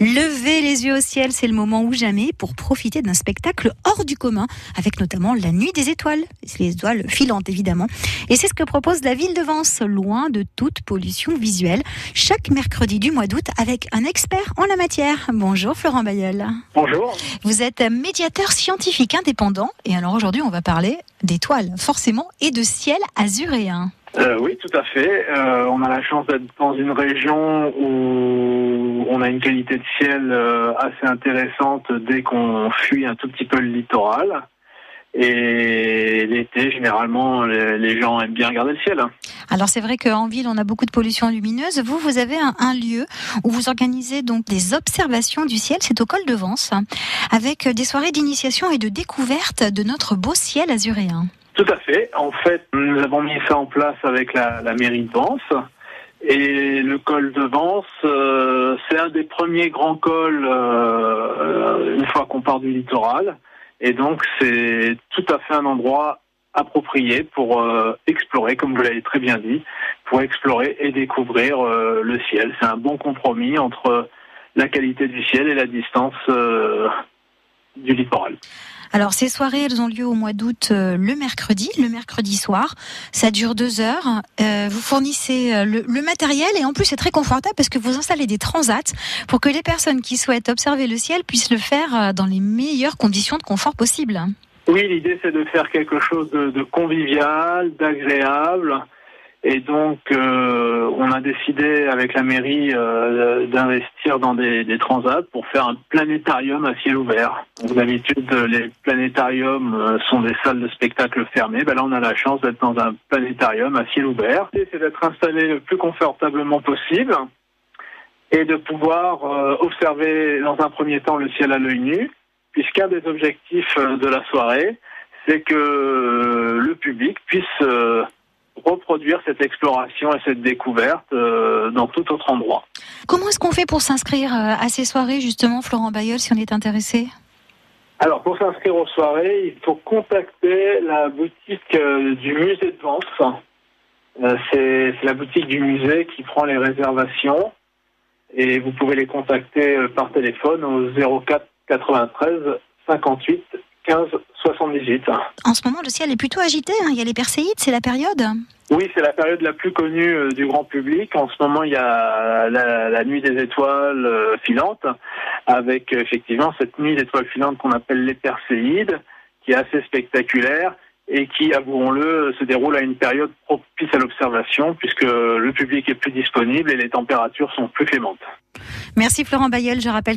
Lever les yeux au ciel, c'est le moment ou jamais pour profiter d'un spectacle hors du commun, avec notamment la nuit des étoiles, les étoiles filantes évidemment. Et c'est ce que propose la ville de Vence, loin de toute pollution visuelle, chaque mercredi du mois d'août avec un expert en la matière. Bonjour Florent Bayeul. Bonjour. Vous êtes médiateur scientifique indépendant et alors aujourd'hui on va parler d'étoiles forcément et de ciel azuréen. Euh, oui, tout à fait. Euh, on a la chance d'être dans une région où on a une qualité de ciel euh, assez intéressante dès qu'on fuit un tout petit peu le littoral. Et l'été, généralement, les, gens aiment bien regarder le ciel. Alors c'est vrai qu'en ville, on a beaucoup de pollution lumineuse. Vous, vous avez un, un, lieu où vous organisez donc des observations du ciel. C'est au col de Vence, avec des soirées d'initiation et de découverte de notre beau ciel azuréen. Tout à fait. En fait, nous avons mis ça en place avec la, mairie de Vence. Et le col de Vence, euh, c'est un des premiers grands cols euh, une fois qu'on part du littoral. Et donc, c'est tout à fait un endroit approprié pour euh, explorer, comme vous l'avez très bien dit, pour explorer et découvrir le ciel. C'est un bon compromis entre la qualité du ciel et la distance du littoral. Alors ces soirées, elles ont lieu au mois d'août euh, le mercredi, le mercredi soir. Ça dure deux heures. Euh, vous fournissez euh, le, matériel et en plus c'est très confortable parce que vous installez des transats pour que les personnes qui souhaitent observer le ciel puissent le faire dans les meilleures conditions de confort possibles. Oui, l'idée c'est de faire quelque chose de convivial, d'agréable et donc, euh, on a décidé avec la mairie euh, d'investir dans des, transats pour faire un planétarium à ciel ouvert. D'habitude, les planétariums euh, sont des salles de spectacle fermées. Ben là, on a la chance d'être dans un planétarium à ciel ouvert. C'est d'être installé le plus confortablement possible et de pouvoir observer dans un premier temps le ciel à l'œil nu, puisqu'un des objectifs de la soirée, c'est que le public puisse reproduire cette exploration et cette découverte euh, dans tout autre endroit. Comment est-ce qu'on fait pour s'inscrire euh, à ces soirées, justement, Florent Bayeul, si on est intéressé? Alors, pour s'inscrire aux soirées, il faut contacter la boutique euh, du musée de Vence. c'est la boutique du musée qui prend les réservations et vous pouvez les contacter par téléphone au 04 93 58 15 78. En ce moment, le ciel est plutôt agité. Hein. Il y a les Perséides, c'est la période Oui, c'est la période la plus connue euh, du grand public. En ce moment, il y a la, nuit des étoiles euh, filantes, avec euh, effectivement cette nuit d'étoiles filantes qu'on appelle les Perséides, qui est assez spectaculaire et qui, avouons-le, se déroule à une période propice à l'observation, puisque le public est plus disponible et les températures sont plus clémentes. Merci Florent Bayel. Je rappelle